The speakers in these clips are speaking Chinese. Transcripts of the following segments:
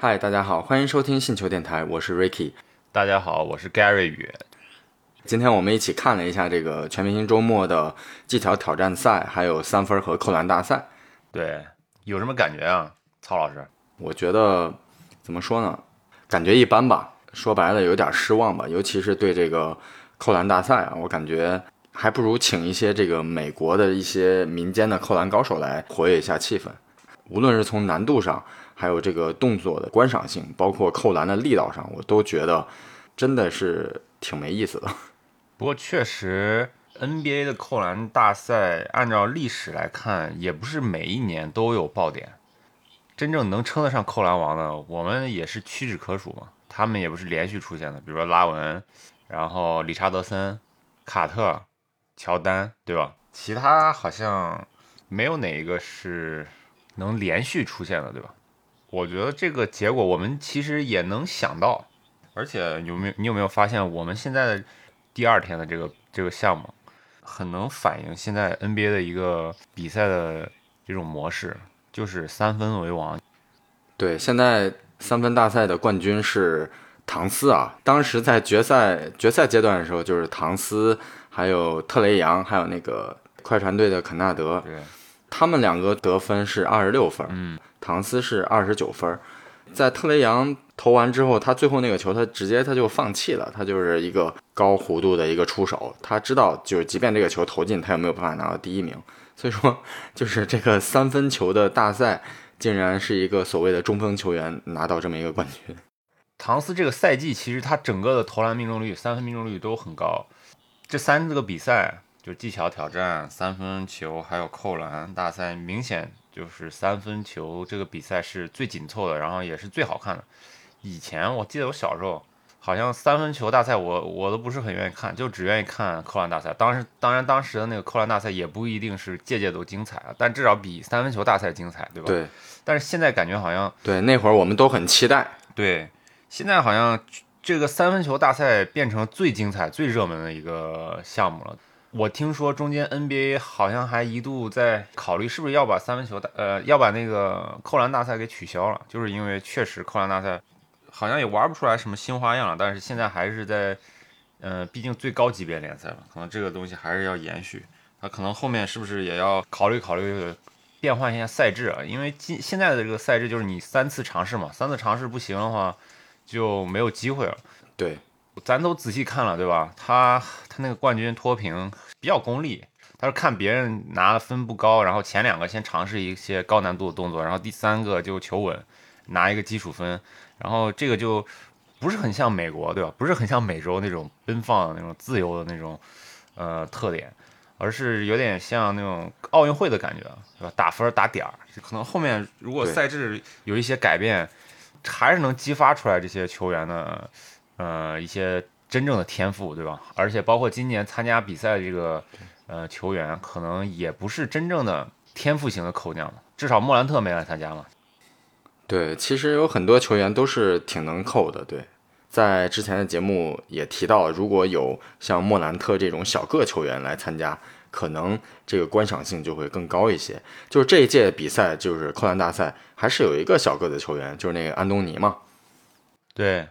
嗨，大家好，欢迎收听信球电台，我是 Ricky。大家好，我是 Gary 宇。今天我们一起看了一下这个全明星周末的技巧挑战赛，还有三分和扣篮大赛。对，有什么感觉啊，曹老师？我觉得怎么说呢？感觉一般吧。说白了，有点失望吧。尤其是对这个扣篮大赛啊，我感觉还不如请一些这个美国的一些民间的扣篮高手来活跃一下气氛。无论是从难度上，还有这个动作的观赏性，包括扣篮的力道上，我都觉得真的是挺没意思的。不过确实，NBA 的扣篮大赛按照历史来看，也不是每一年都有爆点。真正能称得上扣篮王的，我们也是屈指可数嘛。他们也不是连续出现的，比如说拉文，然后理查德森、卡特、乔丹，对吧？其他好像没有哪一个是能连续出现的，对吧？我觉得这个结果我们其实也能想到，而且有没有你有没有发现，我们现在的第二天的这个这个项目，很能反映现在 NBA 的一个比赛的这种模式，就是三分为王。对，现在三分大赛的冠军是唐斯啊。当时在决赛决赛阶段的时候，就是唐斯，还有特雷杨，还有那个快船队的肯纳德，对，他们两个得分是二十六分。嗯。唐斯是二十九分，在特雷杨投完之后，他最后那个球他直接他就放弃了，他就是一个高弧度的一个出手，他知道就是即便这个球投进，他也没有办法拿到第一名，所以说就是这个三分球的大赛，竟然是一个所谓的中锋球员拿到这么一个冠军。唐斯这个赛季其实他整个的投篮命中率、三分命中率都很高，这三个比赛就技巧挑战、三分球还有扣篮大赛，明显。就是三分球这个比赛是最紧凑的，然后也是最好看的。以前我记得我小时候，好像三分球大赛我我都不是很愿意看，就只愿意看扣篮大赛。当时当然当时的那个扣篮大赛也不一定是届届都精彩啊，但至少比三分球大赛精彩，对吧？对。但是现在感觉好像对那会儿我们都很期待。对，现在好像这个三分球大赛变成最精彩、最热门的一个项目了。我听说中间 NBA 好像还一度在考虑是不是要把三分球大呃要把那个扣篮大赛给取消了，就是因为确实扣篮大赛好像也玩不出来什么新花样了。但是现在还是在，呃，毕竟最高级别联赛嘛，可能这个东西还是要延续。那可能后面是不是也要考虑考虑变换一下赛制啊？因为今现在的这个赛制就是你三次尝试嘛，三次尝试不行的话就没有机会了。对。咱都仔细看了，对吧？他他那个冠军脱贫比较功利，他是看别人拿的分不高，然后前两个先尝试一些高难度的动作，然后第三个就求稳，拿一个基础分，然后这个就不是很像美国，对吧？不是很像美洲那种奔放的那种自由的那种呃特点，而是有点像那种奥运会的感觉，对吧？打分打点儿，可能后面如果赛制有一些改变，还是能激发出来这些球员的。呃，一些真正的天赋，对吧？而且包括今年参加比赛的这个呃球员，可能也不是真正的天赋型的扣将至少莫兰特没来参加嘛。对，其实有很多球员都是挺能扣的。对，在之前的节目也提到，如果有像莫兰特这种小个球员来参加，可能这个观赏性就会更高一些。就是这一届比赛，就是扣篮大赛，还是有一个小个子球员，就是那个安东尼嘛。对。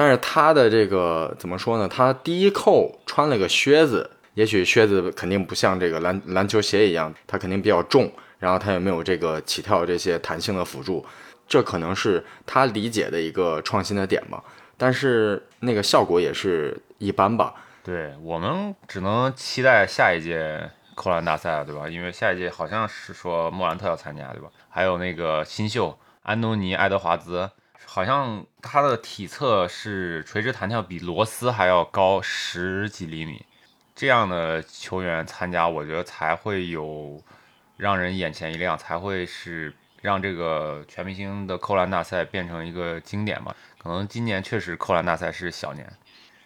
但是他的这个怎么说呢？他第一扣穿了个靴子，也许靴子肯定不像这个篮篮球鞋一样，它肯定比较重，然后他也没有这个起跳这些弹性的辅助，这可能是他理解的一个创新的点吧。但是那个效果也是一般吧。对我们只能期待下一届扣篮大赛了，对吧？因为下一届好像是说莫兰特要参加，对吧？还有那个新秀安东尼·爱德华兹。好像他的体测是垂直弹跳比罗斯还要高十几厘米，这样的球员参加，我觉得才会有让人眼前一亮，才会是让这个全明星的扣篮大赛变成一个经典吧。可能今年确实扣篮大赛是小年，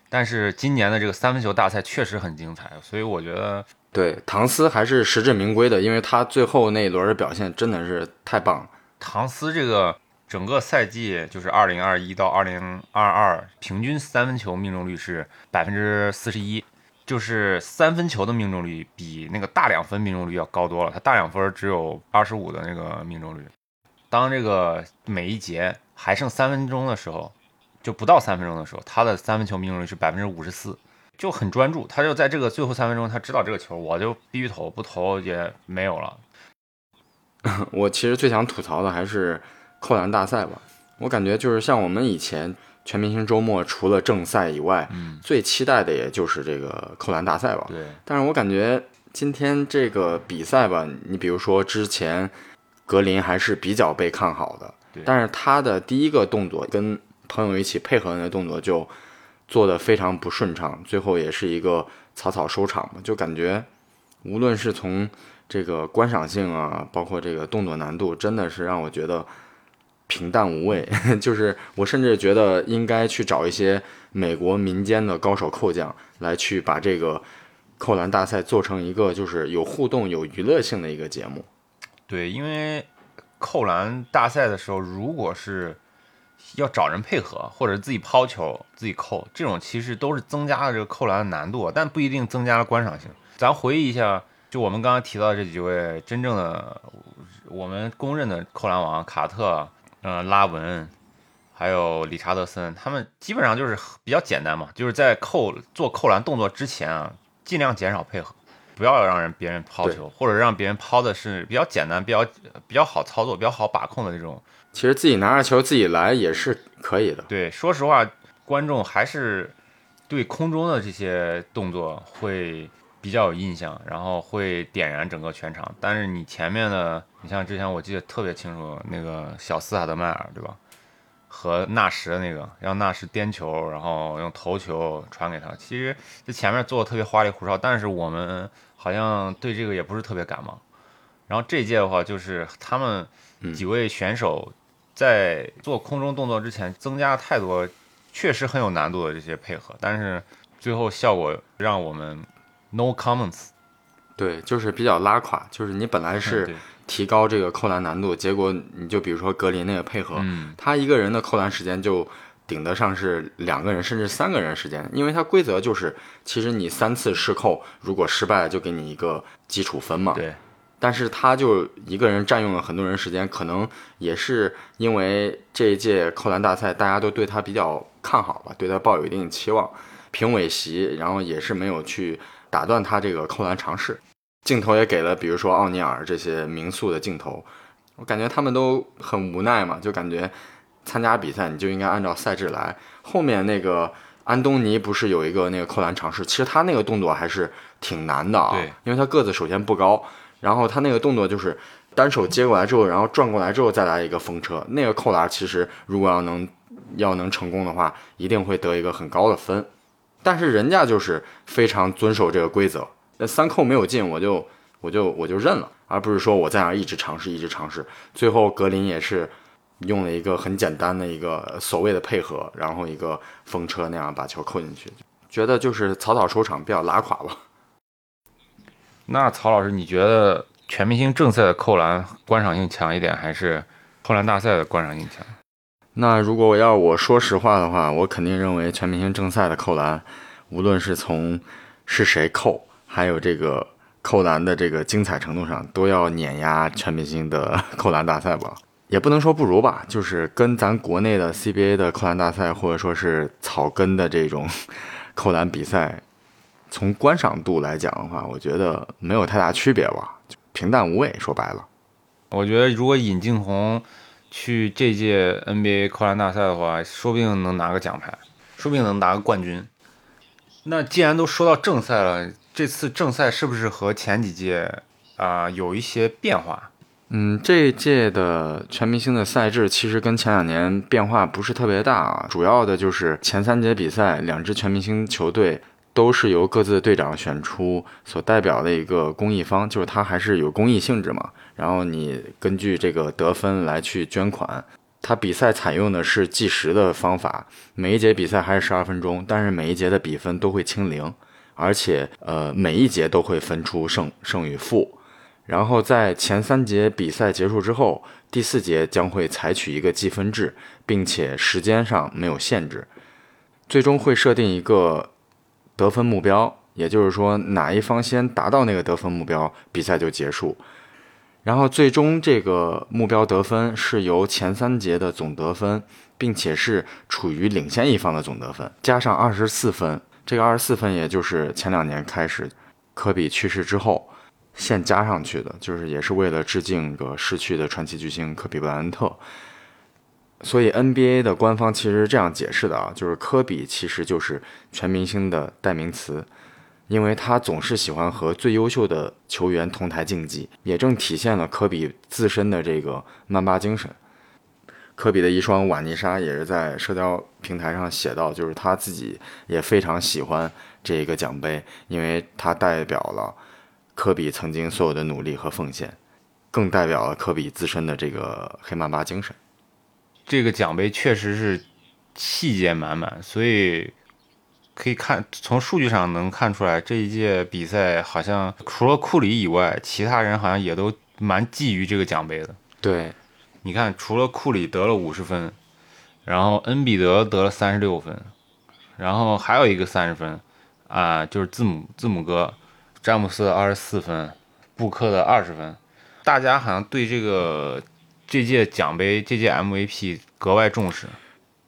但是今年的这个三分球大赛确实很精彩，所以我觉得对唐斯还是实至名归的，因为他最后那一轮的表现真的是太棒了。唐斯这个。整个赛季就是二零二一到二零二二，平均三分球命中率是百分之四十一，就是三分球的命中率比那个大两分命中率要高多了。他大两分只有二十五的那个命中率。当这个每一节还剩三分钟的时候，就不到三分钟的时候，他的三分球命中率是百分之五十四，就很专注。他就在这个最后三分钟，他知道这个球我就必须投，不投也没有了。我其实最想吐槽的还是扣篮大赛吧。我感觉就是像我们以前全明星周末除了正赛以外，嗯，最期待的也就是这个扣篮大赛吧。对，但是我感觉今天这个比赛吧，你比如说之前格林还是比较被看好的，但是他的第一个动作跟朋友一起配合的那个动作就做得非常不顺畅，最后也是一个草草收场嘛，就感觉无论是从这个观赏性啊，包括这个动作难度，真的是让我觉得平淡无味。就是我甚至觉得应该去找一些美国民间的高手扣将来去把这个扣篮大赛做成一个就是有互动、有娱乐性的一个节目。对，因为扣篮大赛的时候，如果是要找人配合，或者自己抛球自己扣，这种其实都是增加了这个扣篮的难度，但不一定增加了观赏性。咱回忆一下，就我们刚刚提到的这几位真正的我们公认的扣篮王，卡特、呃拉文，还有理查德森，他们基本上就是比较简单嘛，就是在扣做扣篮动作之前啊，尽量减少配合。不要让人别人抛球，或者让别人抛的是比较简单、比较比较好操作、比较好把控的这种。其实自己拿着球自己来也是可以的。对，说实话，观众还是对空中的这些动作会比较有印象，然后会点燃整个全场。但是你前面的，你像之前我记得特别清楚，那个小斯塔德迈尔，对吧？和纳什的那个，让纳什颠球，然后用头球传给他。其实这前面做的特别花里胡哨，但是我们好像对这个也不是特别感冒。然后这届的话，就是他们几位选手在做空中动作之前增加太多，确实很有难度的这些配合，但是最后效果让我们 no comments。对，就是比较拉垮，就是你本来是提高这个扣篮难度，结果你就比如说格林那个配合，嗯他一个人的扣篮时间就顶得上是两个人甚至三个人时间，因为他规则就是，其实你三次试扣，如果失败了就给你一个基础分嘛。对，但是他就一个人占用了很多人时间，可能也是因为这一届扣篮大赛大家都对他比较看好吧，对他抱有一定期望，评委席然后也是没有去打断他这个扣篮尝试，镜头也给了比如说奥尼尔这些名宿的镜头，我感觉他们都很无奈嘛，就感觉参加比赛你就应该按照赛制来。后面那个安东尼不是有一个那个扣篮尝试，其实他那个动作还是挺难的啊，因为他个子首先不高，然后他那个动作就是单手接过来之后，然后转过来之后再来一个风车，那个扣篮其实如果要能要能成功的话，一定会得一个很高的分。但是人家就是非常遵守这个规则，那三扣没有进，我就我就我就认了，而不是说我在那儿一直尝试一直尝试。最后格林也是用了一个很简单的一个所谓的配合，然后一个风车那样把球扣进去，觉得就是草草收场，比较拉垮吧。那曹老师，你觉得全明星正赛的扣篮观赏性强一点，还是扣篮大赛的观赏性强？那如果我要我说实话的话，我肯定认为全明星正赛的扣篮，无论是从是谁扣，还有这个扣篮的这个精彩程度上，都要碾压全明星的扣篮大赛吧。也不能说不如吧，就是跟咱国内的 CBA 的扣篮大赛，或者说是草根的这种扣篮比赛，从观赏度来讲的话，我觉得没有太大区别吧，平淡无味。说白了。我觉得如果尹敬红去这届 NBA 扣篮大赛的话，说不定能拿个奖牌，说不定能拿个冠军。那既然都说到正赛了，这次正赛是不是和前几届啊、有一些变化？嗯，这一届的全明星的赛制其实跟前两年变化不是特别大啊，主要的就是前三节比赛，两支全明星球队都是由各自的队长选出所代表的一个公益方，就是它还是有公益性质嘛。然后你根据这个得分来去捐款。它比赛采用的是计时的方法，每一节比赛还是十二分钟，但是每一节的比分都会清零，而且呃每一节都会分出胜胜与负。然后在前三节比赛结束之后，第四节将会采取一个计分制，并且时间上没有限制，最终会设定一个得分目标，也就是说哪一方先达到那个得分目标，比赛就结束。然后最终这个目标得分是由前三节的总得分，并且是处于领先一方的总得分加上二十四分，这个二十四分也就是前两年开始科比去世之后现加上去的，就是也是为了致敬个逝去的传奇巨星科比布莱恩特。所以 NBA 的官方其实是这样解释的啊，就是科比其实就是全明星的代名词，因为他总是喜欢和最优秀的球员同台竞技，也正体现了科比自身的这个曼巴精神。科比的一双瓦泥沙也是在社交平台上写到，就是他自己也非常喜欢这个奖杯，因为它代表了科比曾经所有的努力和奉献，更代表了科比自身的这个黑曼巴精神。这个奖杯确实是细节满满，所以可以看从数据上能看出来，这一届比赛好像除了库里以外，其他人好像也都蛮觊觎这个奖杯的。对，你看，除了库里得了五十分，然后恩比德得了三十六分，然后还有一个三十分啊，就是字母字母哥詹姆斯二十四分，布克的二十分，大家好像对这个。这届奖杯，这届 MVP 格外重视，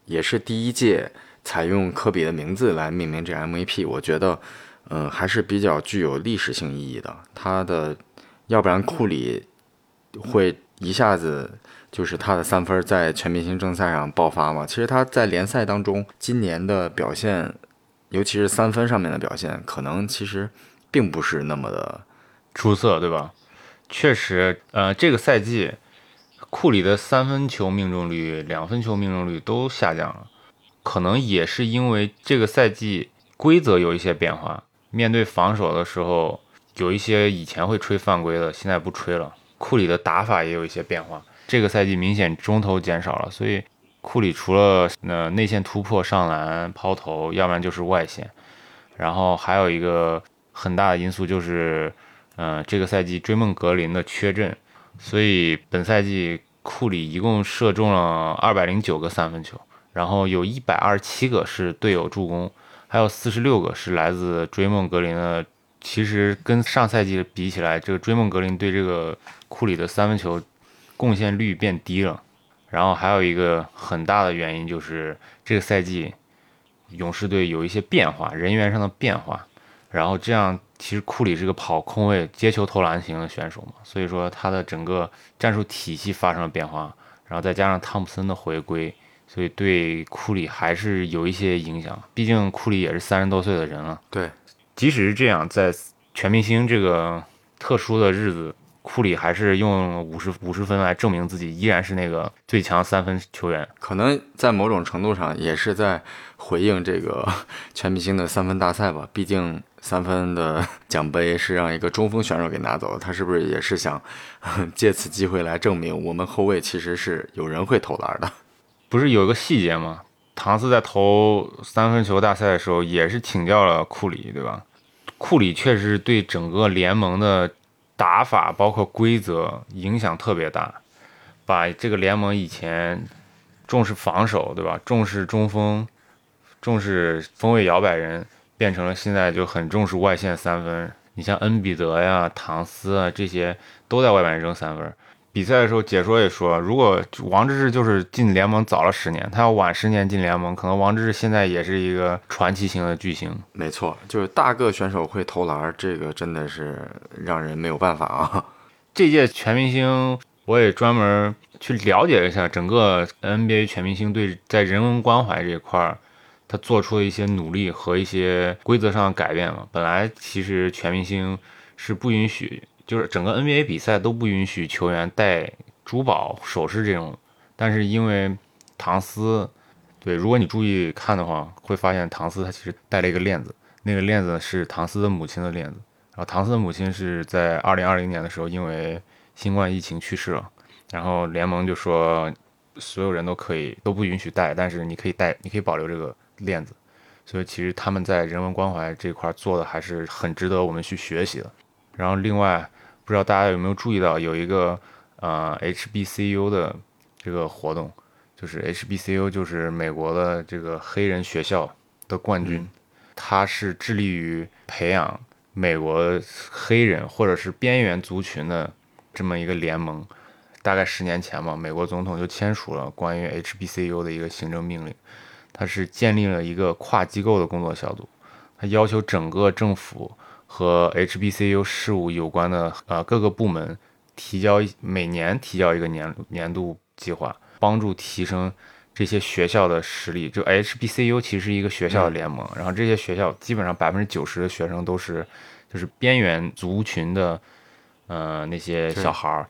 也是第一届采用科比的名字来命名这 MVP。我觉得，嗯，还是比较具有历史性意义的。他的，要不然库里会一下子就是他的三分在全明星正赛上爆发嘛？其实他在联赛当中今年的表现，尤其是三分上面的表现，可能其实并不是那么的出色，对吧？确实，呃，这个赛季。库里的三分球命中率、两分球命中率都下降了，可能也是因为这个赛季规则有一些变化。面对防守的时候，有一些以前会吹犯规的，现在不吹了。库里的打法也有一些变化，这个赛季明显中投减少了，所以库里除了呃内线突破、上篮、抛投，要不然就是外线。然后还有一个很大的因素就是，嗯，这个赛季追梦格林的缺阵。所以本赛季库里一共射中了二百零九个三分球，然后有一百二十七个是队友助攻，还有四十六个是来自追梦格林的。其实跟上赛季比起来，这个追梦格林对这个库里的三分球贡献率变低了。然后还有一个很大的原因就是这个赛季勇士队有一些变化，人员上的变化，然后这样。其实库里是个跑空位、接球投篮型的选手嘛，所以说他的整个战术体系发生了变化，然后再加上汤普森的回归，所以对库里还是有一些影响。毕竟库里也是三十多岁的人了。对，即使是这样，在全明星这个特殊的日子。库里还是用五十五十分来证明自己依然是那个最强三分球员，可能在某种程度上也是在回应这个 全明星的三分大赛吧。毕竟三分的 奖杯是让一个中锋选手给拿走的，他是不是也是想 借此机会来证明我们后卫其实是有人会投篮的？不是有一个细节吗？唐斯在投三分球大赛的时候也是请教了库里，对吧？库里确实对整个联盟的。打法包括规则影响特别大，把这个联盟以前重视防守，对吧？重视中锋，重视锋位摇摆人，变成了现在就很重视外线三分。你像恩比德呀、唐斯啊这些都在外面扔三分。比赛的时候，解说也说，如果王治郅就是进联盟早了十年，他要晚十年进联盟，可能王治郅现在也是一个传奇型的巨星。没错，就是大个选手会投篮，这个真的是让人没有办法啊。这届全明星，我也专门去了解了一下整个 NBA 全明星队在人文关怀这一块儿，他做出了一些努力和一些规则上的改变嘛。本来其实全明星是不允许。就是整个 NBA 比赛都不允许球员戴珠宝首饰这种，但是因为唐斯，对，如果你注意看的话，会发现唐斯他其实戴了一个链子，那个链子是唐斯的母亲的链子，然后唐斯的母亲是在2020年的时候因为新冠疫情去世了，然后联盟就说所有人都可以都不允许戴，但是你可以戴，你可以保留这个链子，所以其实他们在人文关怀这块做的还是很值得我们去学习的，然后另外。不知道大家有没有注意到，有一个呃 HBCU 的这个活动，就是 HBCU 就是美国的这个黑人学校的冠军，它是致力于培养美国黑人或者是边缘族群的这么一个联盟。大概十年前嘛，美国总统就签署了关于 HBCU 的一个行政命令，它是建立了一个跨机构的工作小组，它要求整个政府和 HBCU 事务有关的呃各个部门提交每年提交一个年年度计划，帮助提升这些学校的实力。就 HBCU 其实是一个学校的联盟，然后这些学校基本上百分之九十的学生都是就是边缘族群的呃那些小孩儿。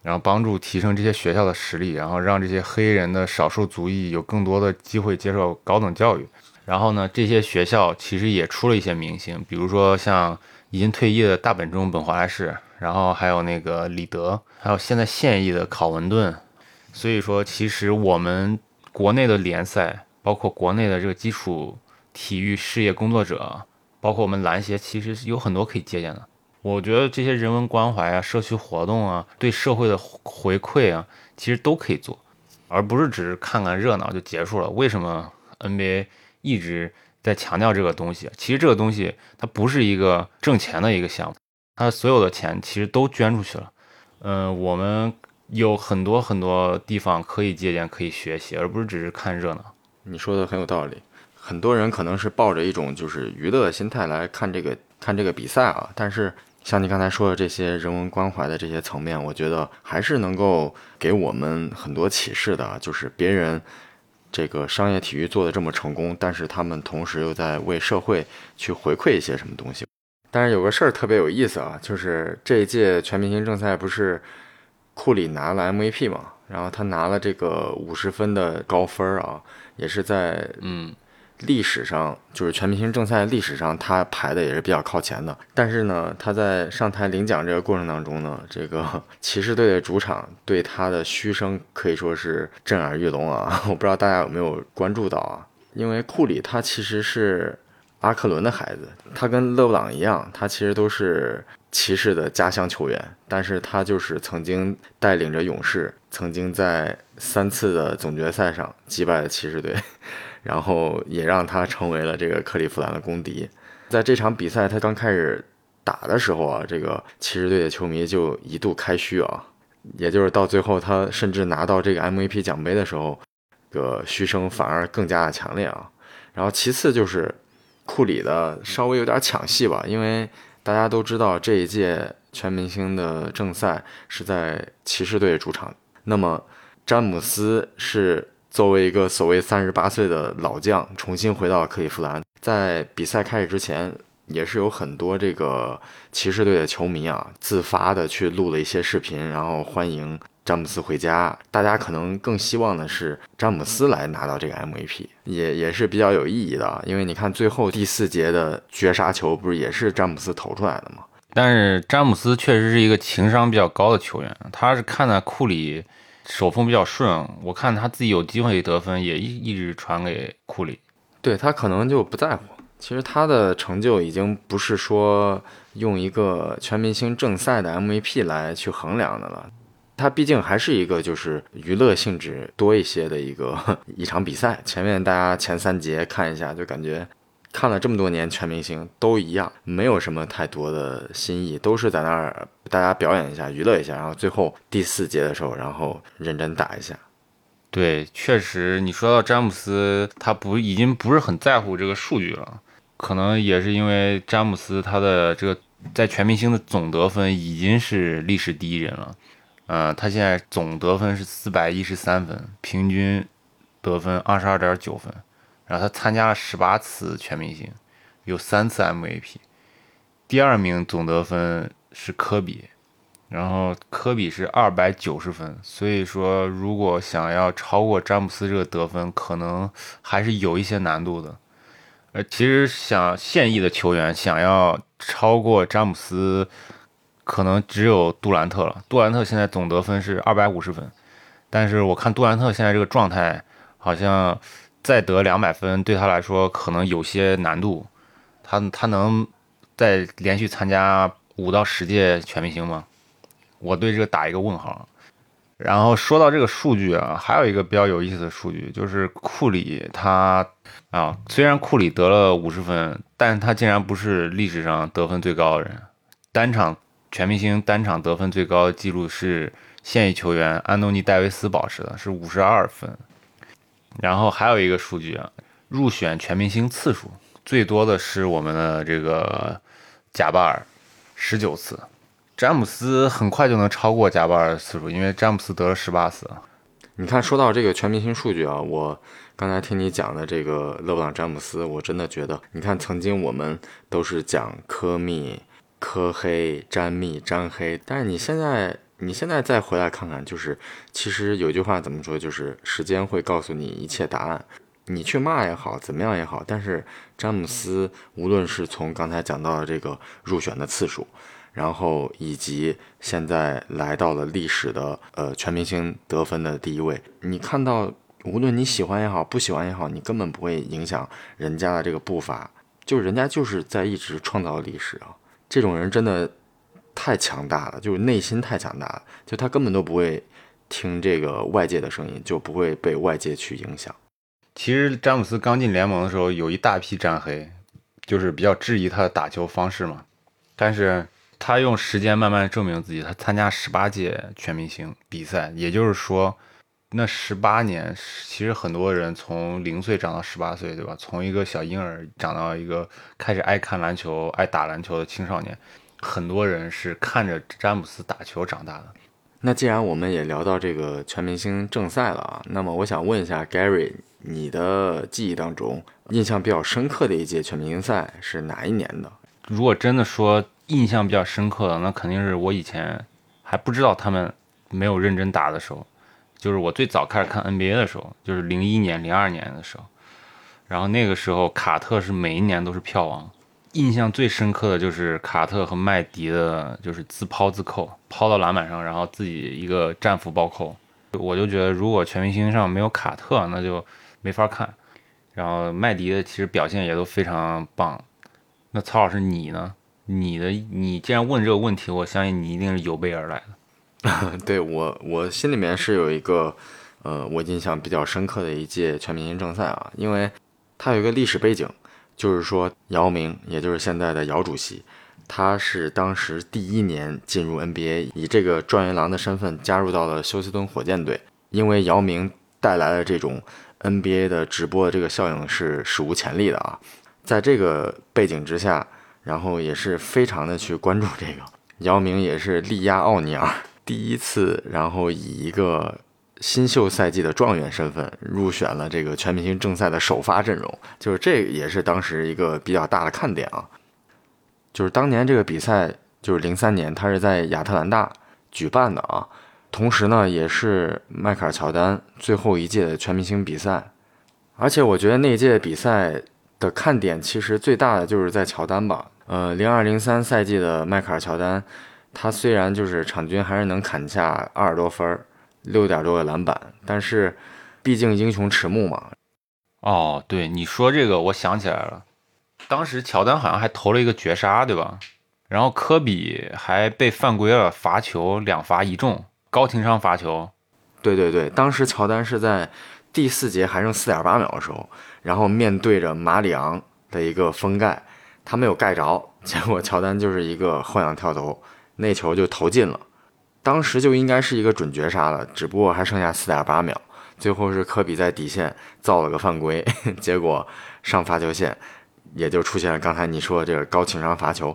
然后帮助提升这些学校的实力，然后让这些黑人的少数族裔有更多的机会接受高等教育。然后呢，这些学校其实也出了一些明星，比如说像已经退役的大本钟本华莱士，然后还有那个李德，还有现在现役的考文顿。所以说，其实我们国内的联赛，包括国内的这个基础体育事业工作者，包括我们篮协，其实有很多可以借鉴的。我觉得这些人文关怀啊、社区活动啊、对社会的回馈啊，其实都可以做，而不是只是看看热闹就结束了。为什么 NBA 一直在强调这个东西？其实这个东西它不是一个挣钱的一个项目，它所有的钱其实都捐出去了。嗯，我们有很多很多地方可以借鉴、可以学习，而不是只是看热闹。你说的很有道理。很多人可能是抱着一种就是娱乐心态来看这个看这个比赛啊，但是。像你刚才说的这些人文关怀的这些层面，我觉得还是能够给我们很多启示的。就是别人这个商业体育做的这么成功，但是他们同时又在为社会去回馈一些什么东西。但是有个事儿特别有意思啊，就是这一届全明星正赛不是库里拿了 MVP 嘛，然后他拿了这个五十分的高分啊，也是在嗯。历史上就是全明星正赛历史上，他排的也是比较靠前的。但是呢，他在上台领奖这个过程当中呢，这个骑士队的主场对他的嘘声可以说是震耳欲聋啊！我不知道大家有没有关注到啊？因为库里他其实是阿克伦的孩子，他跟勒布朗一样，他其实都是骑士的家乡球员。但是他就是曾经带领着勇士，曾经在三次的总决赛上击败了骑士队。然后也让他成为了这个克利夫兰的公敌。在这场比赛他刚开始打的时候啊，这个骑士队的球迷就一度开虚啊，也就是到最后他甚至拿到这个 MVP 奖杯的时候，这个嘘声反而更加的强烈啊。然后其次就是库里的稍微有点抢戏吧，因为大家都知道这一届全明星的正赛是在骑士队主场，那么詹姆斯是。作为一个所谓三十八岁的老将，重新回到克利夫兰，在比赛开始之前，也是有很多这个骑士队的球迷啊，自发的去录了一些视频，然后欢迎詹姆斯回家。大家可能更希望的是詹姆斯来拿到这个 MVP，也也是比较有意义的，因为你看最后第四节的绝杀球，不是也是詹姆斯投出来的吗？但是詹姆斯确实是一个情商比较高的球员，他是看在库里。手风比较顺，我看他自己有机会得分，也一一直传给库里。对他可能就不在乎。其实他的成就已经不是说用一个全明星正赛的 MVP 来去衡量的了。他毕竟还是一个就是娱乐性质多一些的一个 一场比赛。前面大家前三节看一下，就感觉。看了这么多年全明星都一样，没有什么太多的新意，都是在那儿大家表演一下、娱乐一下，然后最后第四节的时候，然后认真打一下。对，确实，你说到詹姆斯，他不已经不是很在乎这个数据了，可能也是因为詹姆斯他的这个在全明星的总得分已经是历史第一人了。呃，他现在总得分是四百一十三分，平均得分二十二点九分。然后他参加了十八次全明星，有三次 MVP。第二名总得分是科比，然后科比是二百九十分。所以说，如果想要超过詹姆斯这个得分，可能还是有一些难度的。呃，其实想现役的球员想要超过詹姆斯，可能只有杜兰特了。杜兰特现在总得分是二百五十分，但是我看杜兰特现在这个状态好像。再得两百分对他来说可能有些难度，他他能再连续参加五到十届全明星吗？我对这个打一个问号。然后说到这个数据啊，还有一个比较有意思的数据，就是库里他啊，虽然库里得了五十分，但他竟然不是历史上得分最高的人，单场全明星单场得分最高记录是现役球员安东尼戴维斯保持的，是五十二分。然后还有一个数据啊，入选全明星次数最多的是我们的这个贾巴尔，十九次。詹姆斯很快就能超过贾巴尔的次数，因为詹姆斯得了十八次。你看，说到这个全明星数据啊，我刚才听你讲的这个勒布朗詹姆斯，我真的觉得，你看，曾经我们都是讲科密、科黑、詹密、詹黑，但是你现在，你现在再回来看看，就是其实有句话怎么说，就是时间会告诉你一切答案。你去骂也好，怎么样也好，但是詹姆斯无论是从刚才讲到的这个入选的次数。然后以及现在来到了历史的呃全明星得分的第一位，你看到无论你喜欢也好，不喜欢也好，你根本不会影响人家的这个步伐，就是人家就是在一直创造历史啊！这种人真的太强大了，就是内心太强大了，就他根本都不会听这个外界的声音，就不会被外界去影响。其实詹姆斯刚进联盟的时候，有一大批战黑，就是比较质疑他的打球方式嘛，但是。他用时间慢慢证明自己。他参加十八届全明星比赛，也就是说，那十八年，其实很多人从零岁长到十八岁，对吧？从一个小婴儿长到一个开始爱看篮球、爱打篮球的青少年，很多人是看着詹姆斯打球长大的。那既然我们也聊到这个全明星正赛了啊，那么我想问一下 Gary，你的记忆当中印象比较深刻的一届全明星赛是哪一年的？如果真的说。印象比较深刻的，那肯定是我以前还不知道他们没有认真打的时候，就是我最早开始看 NBA 的时候，就是零一年、零二年的时候。然后那个时候，卡特是每一年都是票王。印象最深刻的就是卡特和麦迪的，就是自抛自扣，抛到篮板上，然后自己一个战斧暴扣。我就觉得，如果全明星上没有卡特，那就没法看。然后麦迪的其实表现也都非常棒。那曹老师你呢？你的你既然问这个问题，我相信你一定是有备而来的。对我，我心里面是有一个，呃，我印象比较深刻的一届全明星正赛啊，因为它有一个历史背景，就是说姚明，也就是现在的姚主席，他是当时第一年进入 NBA，以这个状元郎的身份加入到了休斯敦火箭队，因为姚明带来了这种 NBA 的直播的这个效应是史无前例的啊，在这个背景之下。然后也是非常的去关注这个，姚明也是力压奥尼尔，第一次，然后以一个新秀赛季的状元身份入选了这个全明星正赛的首发阵容，就是这也是当时一个比较大的看点啊。就是当年这个比赛，就是零三年，他是在亚特兰大举办的啊，同时呢，也是迈克尔乔丹最后一届的全明星比赛，而且我觉得那届比赛的看点其实最大的就是在乔丹吧。呃，零二零三赛季的迈克尔乔丹，他虽然就是场均还是能砍下二十多分，六点多个篮板，但是毕竟英雄迟暮嘛。哦，对，你说这个我想起来了，当时乔丹好像还投了一个绝杀，对吧？然后科比还被犯规了，罚球两罚一中，高情商罚球。对对对，当时乔丹是在第四节还剩四点八秒的时候，然后面对着马里昂的一个封盖。他没有盖着，结果乔丹就是一个后仰跳投，那球就投进了。当时就应该是一个准绝杀了，只不过还剩下四点八秒。最后是科比在底线造了个犯规，结果上罚球线，也就出现了刚才你说的这个高情商罚球。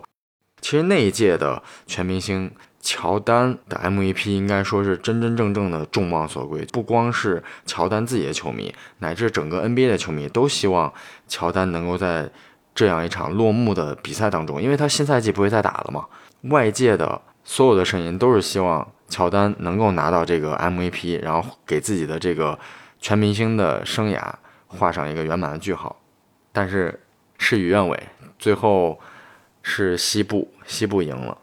其实那一届的全明星，乔丹的 MVP 应该说是真真正正的众望所归。不光是乔丹自己的球迷，乃至整个 NBA 的球迷都希望乔丹能够在。这样一场落幕的比赛当中，因为他新赛季不会再打了嘛，外界的所有的声音都是希望乔丹能够拿到这个 MVP，然后给自己的这个全明星的生涯画上一个圆满的句号。但是事与愿违，最后是西部西部赢了。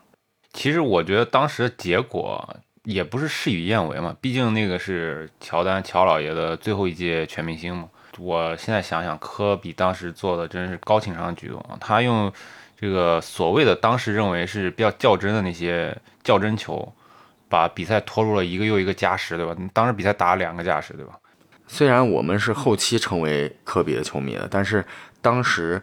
其实我觉得当时的结果也不是事与愿违嘛，毕竟那个是乔丹乔老爷的最后一届全明星嘛。我现在想想，科比当时做的真是高情商举动。他用这个所谓的当时认为是比较较真的那些较真球，把比赛拖入了一个又一个加时，对吧？当时比赛打了两个加时，对吧？虽然我们是后期成为科比的球迷的，但是当时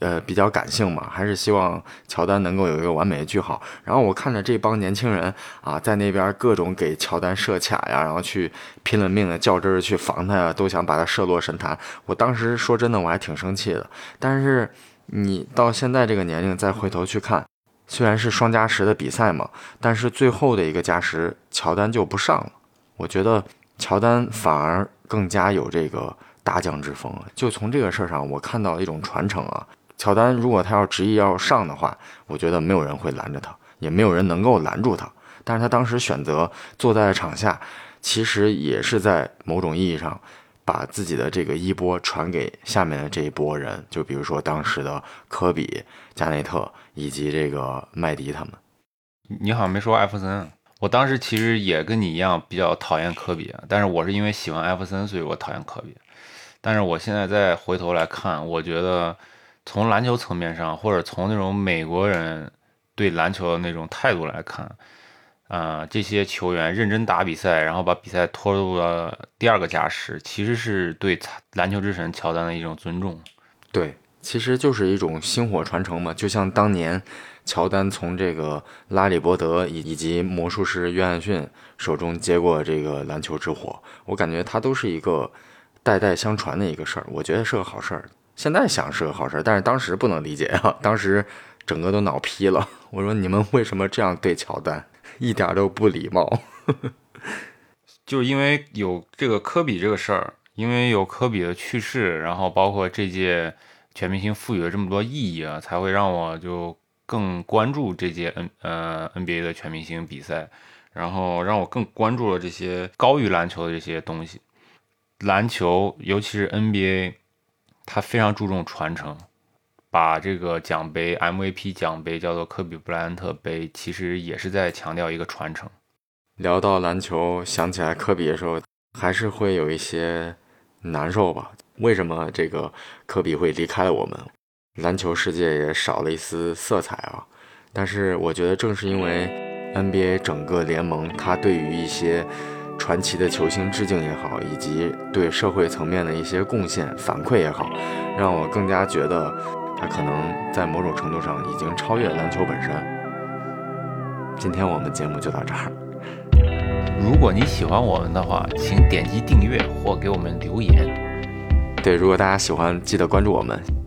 呃比较感性嘛，还是希望乔丹能够有一个完美的句号。然后我看着这帮年轻人啊，在那边各种给乔丹设卡呀，然后去拼了命的较真去防他呀，都想把他射落神坛。我当时说真的，我还挺生气的。但是你到现在这个年龄再回头去看，虽然是双加时的比赛嘛，但是最后的一个加时，乔丹就不上了。我觉得乔丹反而更加有这个大将之风。就从这个事儿上，我看到了一种传承啊。乔丹如果他要执意要上的话，我觉得没有人会拦着他，也没有人能够拦住他。但是他当时选择坐在场下，其实也是在某种意义上把自己的这个衣钵传给下面的这一波人，就比如说当时的科比、加内特以及这个麦迪他们。你好像没说艾弗森。我当时其实也跟你一样比较讨厌科比，但是我是因为喜欢艾弗森，所以我讨厌科比。但是我现在再回头来看，我觉得从篮球层面上，或者从那种美国人对篮球的那种态度来看，啊，这些球员认真打比赛，然后把比赛拖入了第二个加时，其实是对篮球之神乔丹的一种尊重。对，其实就是一种薪火传承嘛，就像当年。乔丹从这个拉里伯德以以及魔术师约翰逊手中接过这个篮球之火，我感觉他都是一个代代相传的一个事儿，我觉得是个好事儿。现在想是个好事儿，但是当时不能理解啊，当时整个都脑批了。我说你们为什么这样对乔丹，一点都不礼貌。就因为有这个科比这个事儿，因为有科比的去世，然后包括这届全明星赋予了这么多意义啊，才会让我就。更关注这届 N 呃 NBA 的全明星比赛，然后让我更关注了这些高于篮球的这些东西。篮球，尤其是 NBA，它非常注重传承，把这个奖杯 MVP 奖杯叫做科比布莱恩特杯，其实也是在强调一个传承。聊到篮球，想起来科比的时候，还是会有一些难受吧？为什么这个科比会离开了我们？篮球世界也少了一丝色彩啊，但是我觉得正是因为 NBA 整个联盟，它对于一些传奇的球星致敬也好，以及对社会层面的一些贡献反馈也好，让我更加觉得它可能在某种程度上已经超越篮球本身。今天我们节目就到这儿。如果你喜欢我们的话，请点击订阅或给我们留言。对，如果大家喜欢，记得关注我们。